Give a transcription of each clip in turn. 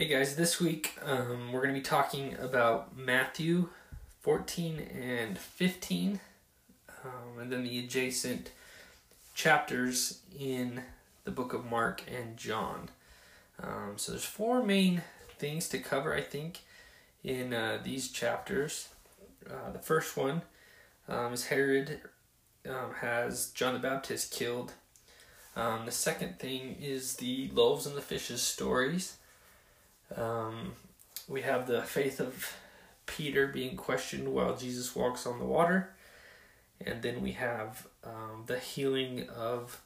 Hey guys, this week um, we're going to be talking about Matthew 14 and 15, um, and then the adjacent chapters in the book of Mark and John. Um, so there's four main things to cover, I think, in uh, these chapters. Uh, the first one um, is Herod um, has John the Baptist killed. Um, the second thing is the loaves and the fishes stories. Um, we have the faith of Peter being questioned while Jesus walks on the water. And then we have um, the healing of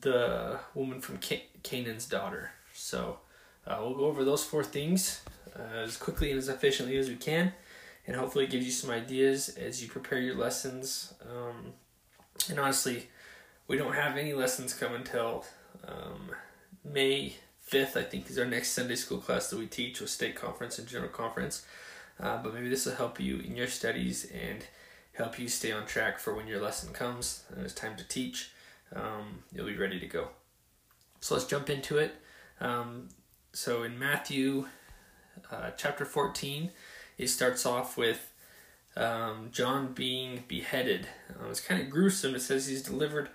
the woman from Canaan's daughter. So uh, we'll go over those four things uh, as quickly and as efficiently as we can. And hopefully, it gives you some ideas as you prepare your lessons. Um, and honestly, we don't have any lessons come until um, May 5th, I think, is our next Sunday school class that we teach with state conference and general conference. Uh, but maybe this will help you in your studies and help you stay on track for when your lesson comes and it's time to teach. Um, you'll be ready to go. So let's jump into it. Um, so in Matthew uh, chapter 14, it starts off with um, John being beheaded. Um, it's kind of gruesome. It says he's delivered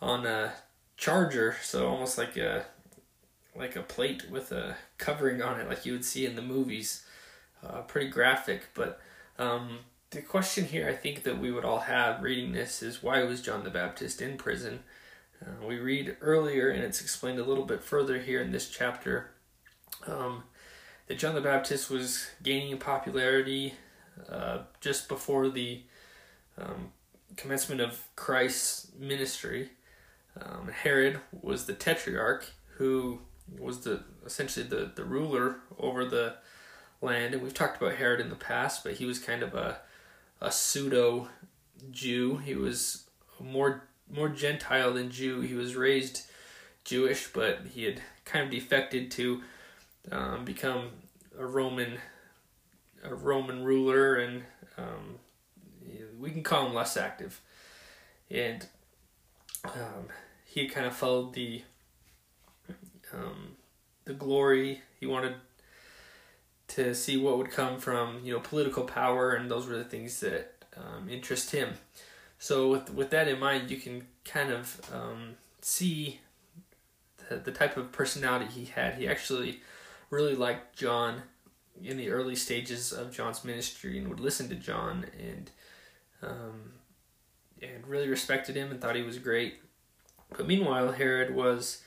on a charger, so almost like a like a plate with a covering on it, like you would see in the movies. Uh, pretty graphic, but um, the question here I think that we would all have reading this is why was John the Baptist in prison? Uh, we read earlier, and it's explained a little bit further here in this chapter, um, that John the Baptist was gaining popularity uh, just before the um, commencement of Christ's ministry. Um, Herod was the tetrarch who was the essentially the, the ruler over the land, and we've talked about Herod in the past, but he was kind of a a pseudo Jew. He was more more Gentile than Jew. He was raised Jewish, but he had kind of defected to um, become a Roman a Roman ruler, and um, we can call him less active. And um, he kind of followed the um, the glory. He wanted to see what would come from you know political power, and those were the things that um, interest him. So with with that in mind, you can kind of um, see the, the type of personality he had. He actually really liked John in the early stages of John's ministry and would listen to John and um, and really respected him and thought he was great. But meanwhile, Herod was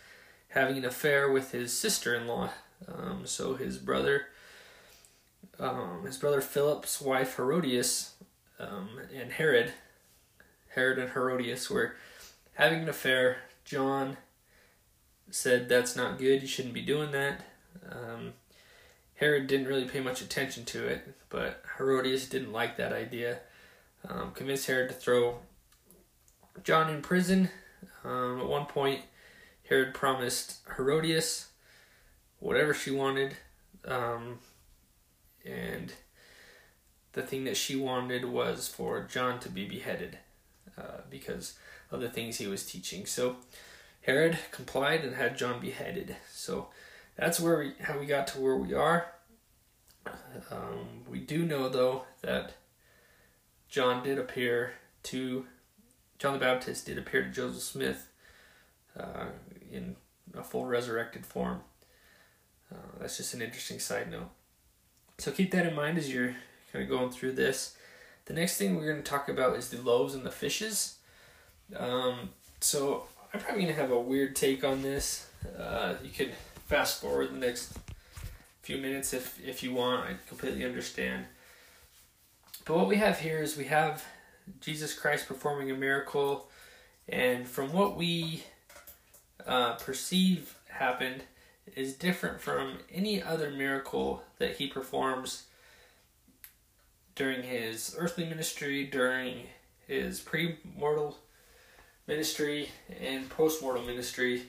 having an affair with his sister-in-law. Um, so his brother, um, his brother Philip's wife Herodias, um, and Herod, Herod and Herodias were having an affair. John said that's not good. You shouldn't be doing that. Um, Herod didn't really pay much attention to it, but Herodias didn't like that idea. Um, convinced Herod to throw John in prison. Um, at one point, Herod promised Herodias whatever she wanted, um, and the thing that she wanted was for John to be beheaded uh, because of the things he was teaching. So Herod complied and had John beheaded. So that's where we how we got to where we are. Um, we do know though that John did appear to John the Baptist did appear to Joseph Smith uh, in a full resurrected form. Uh, that's just an interesting side note. So keep that in mind as you're kind of going through this. The next thing we're going to talk about is the loaves and the fishes. Um, so I'm probably going to have a weird take on this. Uh, you could fast forward the next few minutes if if you want. I completely understand. But what we have here is we have Jesus Christ performing a miracle, and from what we uh, perceive happened is different from any other miracle that he performs during his earthly ministry, during his pre-mortal ministry, and post-mortal ministry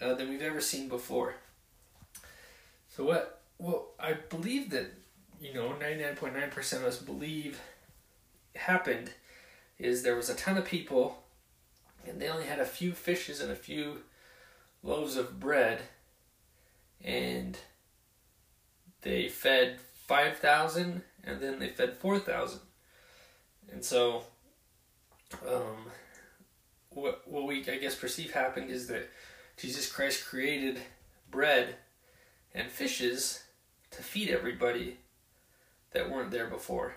uh, than we've ever seen before. So what? Well, I believe that you know ninety nine point nine percent of us believe happened is there was a ton of people, and they only had a few fishes and a few loaves of bread, and they fed 5,000 and then they fed 4,000. And so, um, what, what we, I guess, perceive happened is that Jesus Christ created bread and fishes to feed everybody that weren't there before.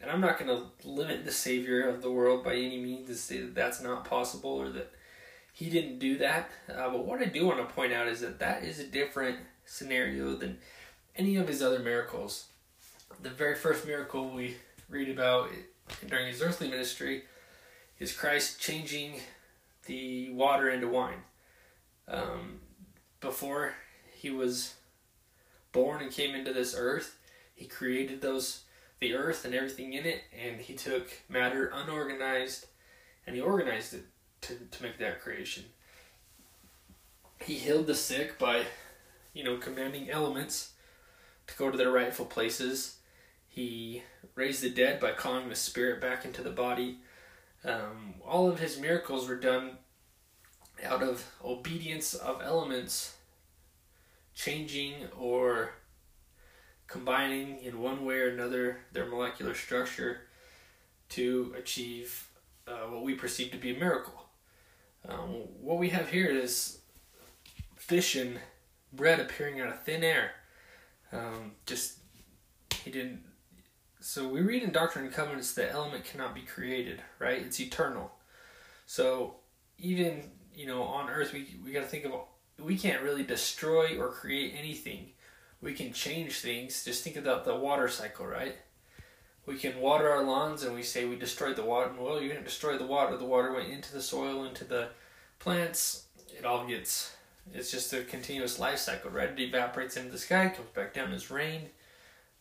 And I'm not going to limit the Savior of the world by any means to say that that's not possible or that he didn't do that. Uh, but what I do want to point out is that that is a different scenario than any of his other miracles. The very first miracle we read about during his earthly ministry is Christ changing the water into wine. Um, before he was born and came into this earth, he created those the earth and everything in it, and he took matter unorganized and he organized it to, to make that creation. He healed the sick by, you know, commanding elements to go to their rightful places. He raised the dead by calling the spirit back into the body. Um, all of his miracles were done out of obedience of elements changing or combining in one way or another their molecular structure to achieve uh, what we perceive to be a miracle. Um, what we have here is fish and bread appearing out of thin air. Um, just, he didn't. So we read in Doctrine and Covenants that element cannot be created, right? It's eternal. So even, you know, on earth, we, we got to think of, we can't really destroy or create anything. We can change things. Just think about the water cycle, right? We can water our lawns and we say we destroyed the water. Well, you didn't destroy the water. The water went into the soil, into the plants. It all gets, it's just a continuous life cycle, right? It evaporates into the sky, comes back down as rain.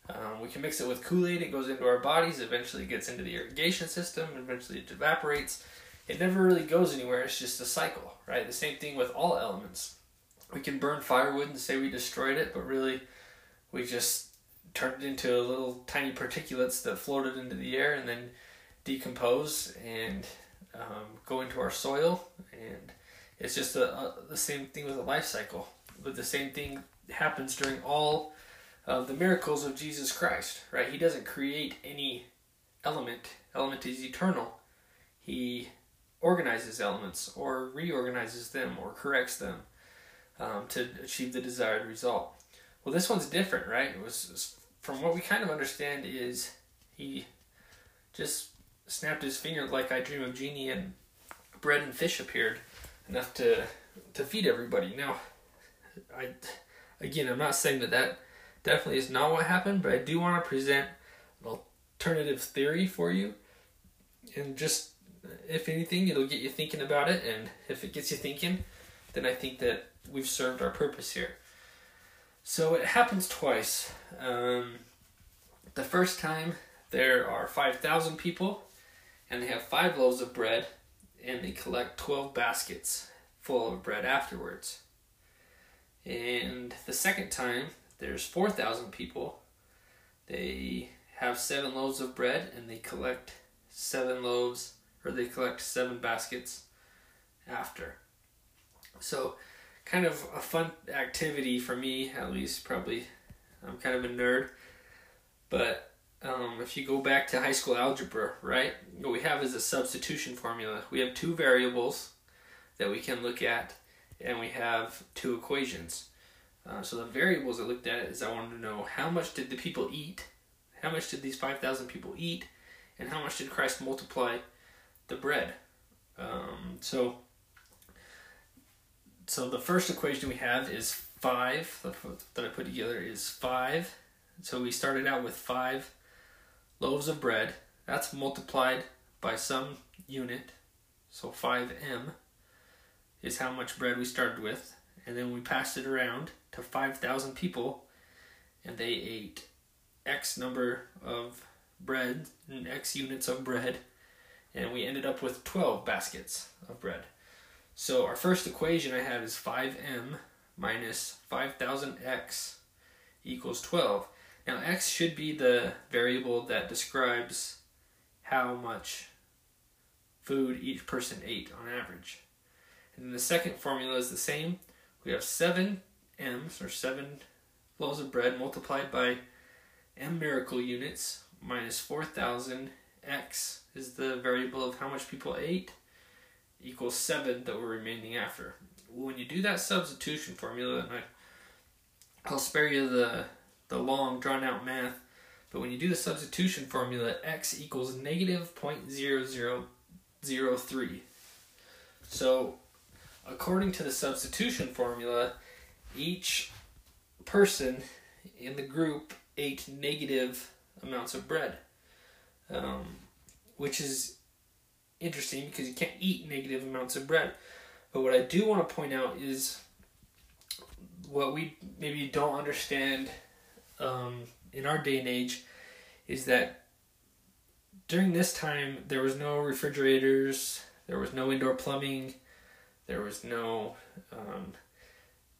Um, we can mix it with Kool Aid, it goes into our bodies, eventually it gets into the irrigation system, eventually it evaporates. It never really goes anywhere, it's just a cycle, right? The same thing with all elements. We can burn firewood and say we destroyed it, but really we just turned into little tiny particulates that floated into the air and then decompose and um, go into our soil. And it's just a, a, the same thing with a life cycle. But the same thing happens during all of the miracles of Jesus Christ, right? He doesn't create any element. Element is eternal. He organizes elements or reorganizes them or corrects them um, to achieve the desired result. Well, this one's different, right? It was from what we kind of understand is he just snapped his finger like I Dream of Jeannie and bread and fish appeared enough to to feed everybody. Now, I again I'm not saying that that definitely is not what happened, but I do want to present an alternative theory for you, and just if anything, it'll get you thinking about it, and if it gets you thinking, then I think that we've served our purpose here. So it happens twice. Um, the first time there are 5,000 people and they have five loaves of bread and they collect 12 baskets full of bread afterwards. And the second time there's 4,000 people. They have seven loaves of bread and they collect seven loaves or they collect seven baskets after. So kind of a fun activity for me, at least. Probably, I'm kind of a nerd, but um, if you go back to high school algebra, right, what we have is a substitution formula. We have two variables that we can look at, and we have two equations. Uh, so the variables I looked at is I wanted to know how much did the people eat, how much did these 5,000 people eat, and how much did Christ multiply the bread. Um, so so the first equation we have is 5, that I put together is 5. So we started out with 5 loaves of bread. That's multiplied by some unit. So 5m is how much bread we started with. And then we passed it around to 5,000 people, and they ate X number of bread, and X units of bread, and we ended up with 12 baskets of bread. So our first equation I have is 5m minus 5000x equals 12. Now x should be the variable that describes how much food each person ate on average. And then the second formula is the same. We have 7 m's or 7 loaves of bread multiplied by m miracle units minus 4,000 x is the variable of how much people ate equals 7 that were remaining after. When you do that substitution formula, and I, I'll spare you the, the long drawn out math, but when you do the substitution formula, x equals negative 0.0003. So, according to the substitution formula, each person in the group ate negative amounts of bread, um, which is interesting because you can't eat negative amounts of bread. But what I do want to point out is what we maybe don't understand um, in our day and age is that during this time there was no refrigerators, there was no indoor plumbing, there was no um,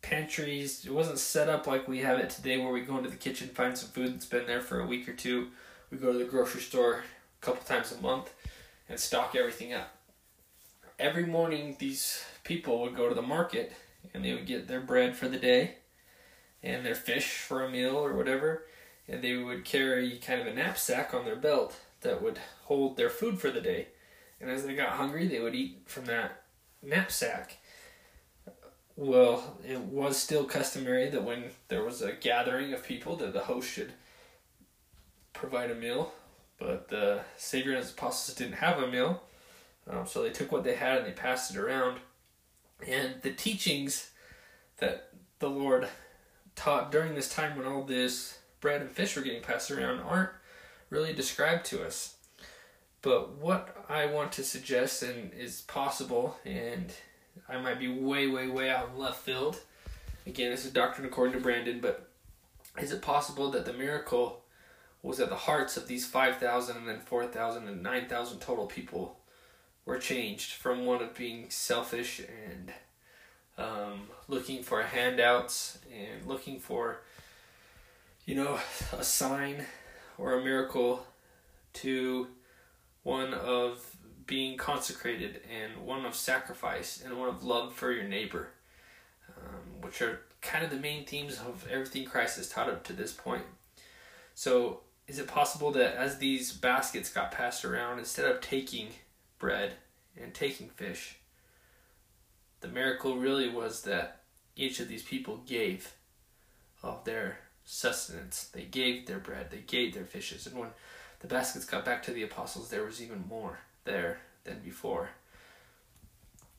pantries. It wasn't set up like we have it today, where we go into the kitchen, find some food that's been there for a week or two. We go to the grocery store a couple times a month and stock everything up. Every morning, these people would go to the market and they would get their bread for the day and their fish for a meal or whatever, and they would carry kind of a knapsack on their belt that would hold their food for the day. And as they got hungry, they would eat from that knapsack. Well, it was still customary that when there was a gathering of people, that the host should provide a meal. But the Savior and his apostles didn't have a meal, um, so they took what they had and they passed it around. And the teachings that the Lord taught during this time when all this bread and fish were getting passed around aren't really described to us. But what I want to suggest and is possible, and I might be way, way, way out in left field. Again, this is doctrine according to Brandon, but is it possible that the miracle was that the hearts of these 5,000 and then 4,000 and 9,000 total people were changed from one of being selfish and um, looking for handouts and looking for, you know, a sign or a miracle to one of being consecrated and one of sacrifice and one of love for your neighbor, um, which are kind of the main themes of everything Christ has taught up to this point. So, is it possible that as these baskets got passed around, instead of taking bread and taking fish, the miracle really was that each of these people gave of their sustenance. They gave their bread, they gave their fishes, and when the baskets got back to the apostles, there was even more there than before.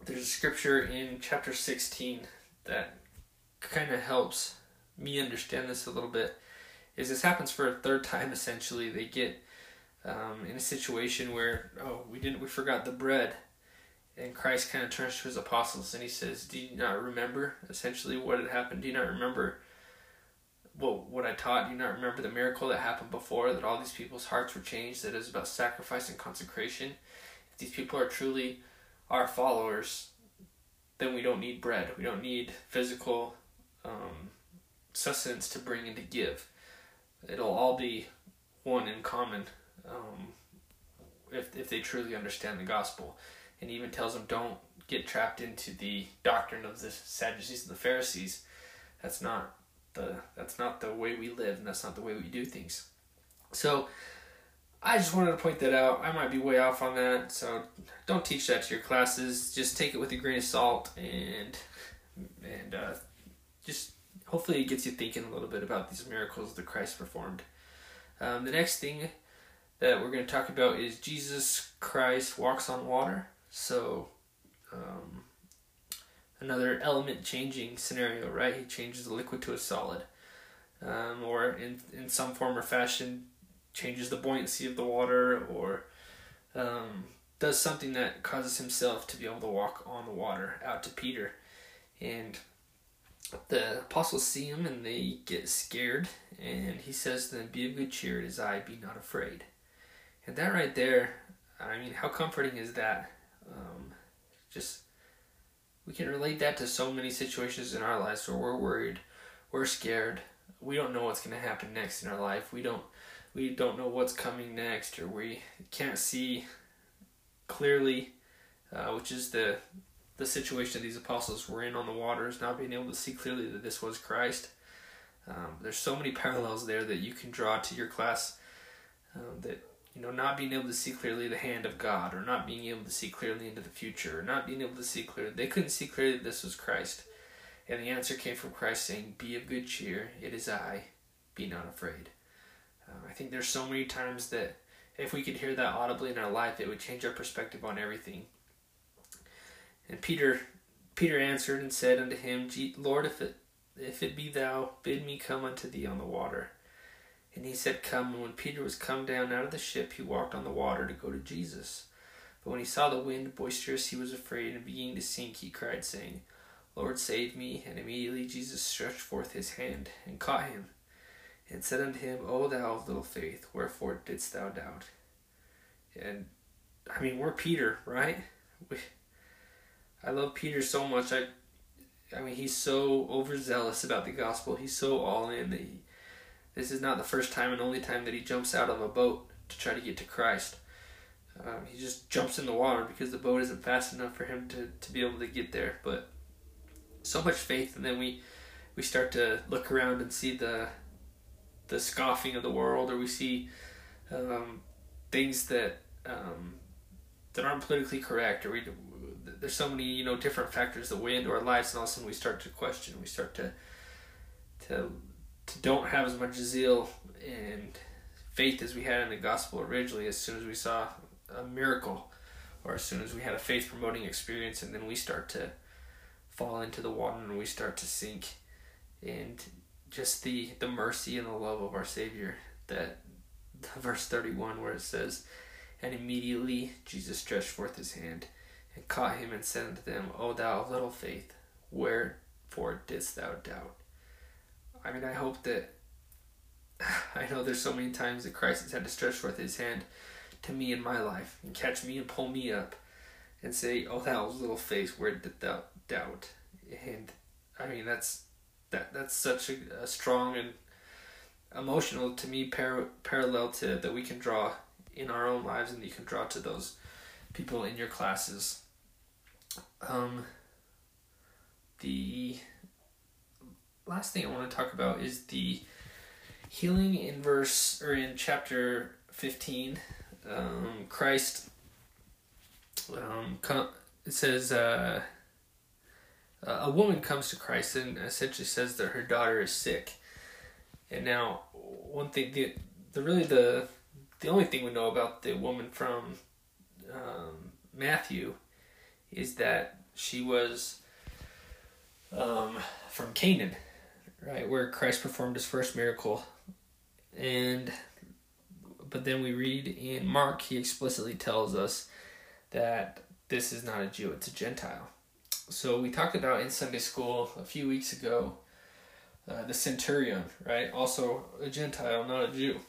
There's a scripture in chapter 16 that kind of helps me understand this a little bit. Is this happens for a third time essentially? They get um, in a situation where oh we didn't we forgot the bread, and Christ kind of turns to his apostles and he says, "Do you not remember essentially what had happened? Do you not remember what what I taught? Do you not remember the miracle that happened before? That all these people's hearts were changed. That is about sacrifice and consecration." if these people are truly our followers, then we don't need bread. We don't need physical um, sustenance to bring and to give. It'll all be one in common um, if, if they truly understand the gospel. And even tells them, don't get trapped into the doctrine of the Sadducees and the Pharisees. That's not the that's not the way we live, and that's not the way we do things. So I just wanted to point that out. I might be way off on that, so don't teach that to your classes. Just take it with a grain of salt, and and uh, just hopefully it gets you thinking a little bit about these miracles that Christ performed. Um, the next thing that we're going to talk about is Jesus Christ walks on water. So, um, another element changing scenario, right? He changes the liquid to a solid, um, or in in some form or fashion changes the buoyancy of the water or um, does something that causes himself to be able to walk on the water out to Peter. And the apostles see him and they get scared, and he says to them, Be of good cheer, it is I, be not afraid. And that right there, I mean, how comforting is that? Um, just, we can relate that to so many situations in our lives where we're worried, we're scared, we don't know what's going to happen next in our life, we don't we don't know what's coming next or we can't see clearly, uh, which is the the situation these apostles were in on the waters, not being able to see clearly that this was Christ. Um, there's so many parallels there that you can draw to your class um, that you know not being able to see clearly the hand of God or not being able to see clearly into the future or not being able to see clearly they couldn't see clearly that this was Christ. And the answer came from Christ saying be of good cheer. It is I. Be not afraid. Uh, I think there's so many times that if we could hear that audibly in our life it would change our perspective on everything and Peter Peter answered and said unto him Lord if it if it be thou bid me come unto thee on the water and he said, Come. And when Peter was come down out of the ship, he walked on the water to go to Jesus. But when he saw the wind boisterous, he was afraid, and beginning to sink, he cried, saying, Lord, save me. And immediately Jesus stretched forth his hand and caught him, and said unto him, O thou of little faith, wherefore didst thou doubt? And I mean, we're Peter, right? I love Peter so much. I, I mean, he's so overzealous about the gospel. He's so all in that he, this is not the first time and only time that he jumps out of a boat to try to get to Christ. Um, he just jumps in the water because the boat isn't fast enough for him to, to be able to get there. But so much faith, and then we we start to look around and see the the scoffing of the world, or we see um, things that um, that aren't politically correct, or we there's so many you know different factors that weigh into our lives, and all of a sudden we start to question, we start to to to don't have as much zeal and faith as we had in the gospel originally as soon as we saw a miracle or as soon as we had a faith promoting experience and then we start to fall into the water and we start to sink. And just the the mercy and the love of our savior that verse 31 where it says and immediately jesus stretched forth his hand and caught him and said unto them o thou of little faith wherefore didst thou doubt I mean, I hope that. I know there's so many times that Christ has had to stretch forth his hand to me in my life and catch me and pull me up and say, Oh, thou little face, where did thou doubt? And I mean, that's that that's such a, a strong and emotional to me par- parallel to that we can draw in our own lives and you can draw to those people in your classes. Um, the last thing I want to talk about is the healing in verse or in chapter 15. Um, Christ, um, it says, uh, a woman comes to Christ and essentially says that her daughter is sick. And now, one thing, the, the really the the only thing we know about the woman from um, Matthew is that she was um, from Canaan, right where Christ performed his first miracle. And but then we read in Mark he explicitly tells us that this is not a Jew, it's a Gentile. So we talked about in Sunday school a few weeks ago uh, the centurion, right? Also a Gentile, not a Jew.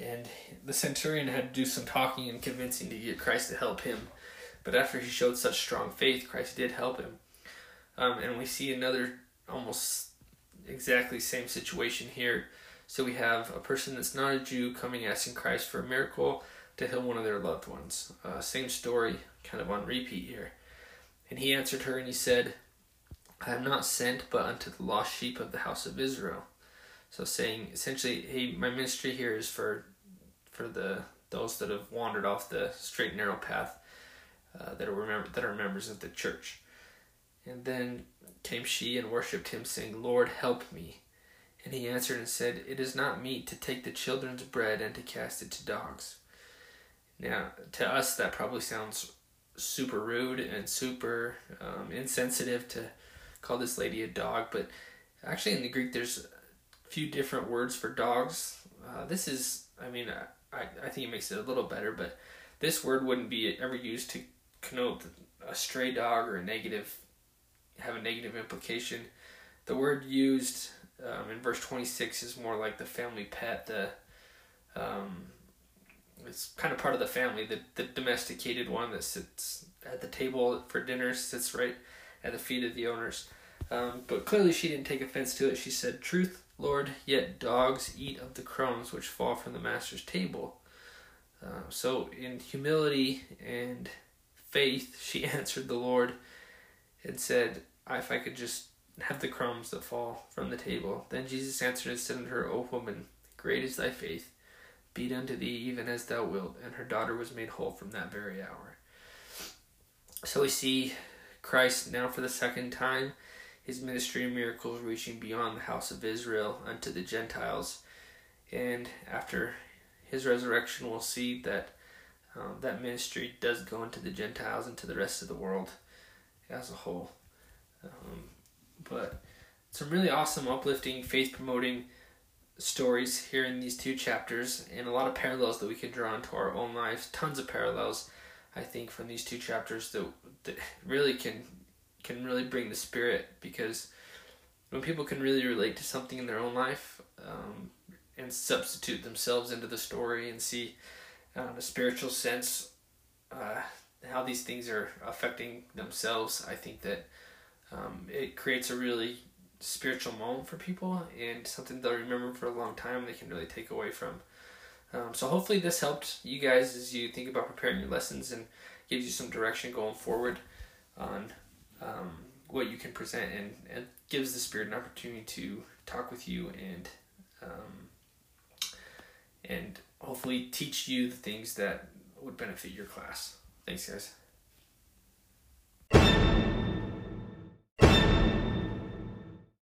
And the centurion had to do some talking and convincing to get Christ to help him. But after he showed such strong faith, Christ did help him. Um, and we see another almost exactly same situation here. So we have a person that's not a Jew coming asking Christ for a miracle to heal one of their loved ones. Uh, same story, kind of on repeat here. And he answered her and he said, I am not sent but unto the lost sheep of the house of Israel. So saying essentially, hey, my ministry here is for for the those that have wandered off the straight narrow path uh, that are remember that are members of the church. And then came she and worshipped him, saying, Lord, help me. And he answered and said, It is not meet to take the children's bread and to cast it to dogs. Now, to us, that probably sounds super rude and super um, insensitive to call this lady a dog, but actually, in the Greek, there's a few different words for dogs. Uh, this is, I mean, I, I think it makes it a little better, but this word wouldn't be ever used to connote a stray dog or a negative have a negative implication. The word used um, in verse 26 is more like the family pet, the um, it's kind of part of the family, the, the domesticated one that sits at the table for dinner, sits right at the feet of the owners. Um, but clearly she didn't take offense to it. She said, Truth, Lord, yet dogs eat of the crumbs which fall from the master's table. Uh, so, in humility and faith, she answered the Lord and said, if I could just have the crumbs that fall from the table. Then Jesus answered and said unto her, O woman, great is thy faith. Be it unto thee even as thou wilt. And her daughter was made whole from that very hour. So we see Christ now for the second time, his ministry and miracles reaching beyond the house of Israel unto the Gentiles. And after his resurrection, we'll see that um, that ministry does go into the Gentiles and to the rest of the world as a whole. Um, but some really awesome, uplifting, faith promoting stories here in these two chapters, and a lot of parallels that we can draw into our own lives. Tons of parallels, I think, from these two chapters that, that really can can really bring the spirit because when people can really relate to something in their own life um, and substitute themselves into the story and see uh, a spiritual sense uh, how these things are affecting themselves, I think that um, it creates a really spiritual moment for people and something they'll remember for a long time they can really take away from. Um, so hopefully this helped you guys as you think about preparing your lessons and gives you some direction going forward on um, what you can present and, and gives the spirit an opportunity to talk with you and um, and hopefully teach you the things that would benefit your class. Thanks guys.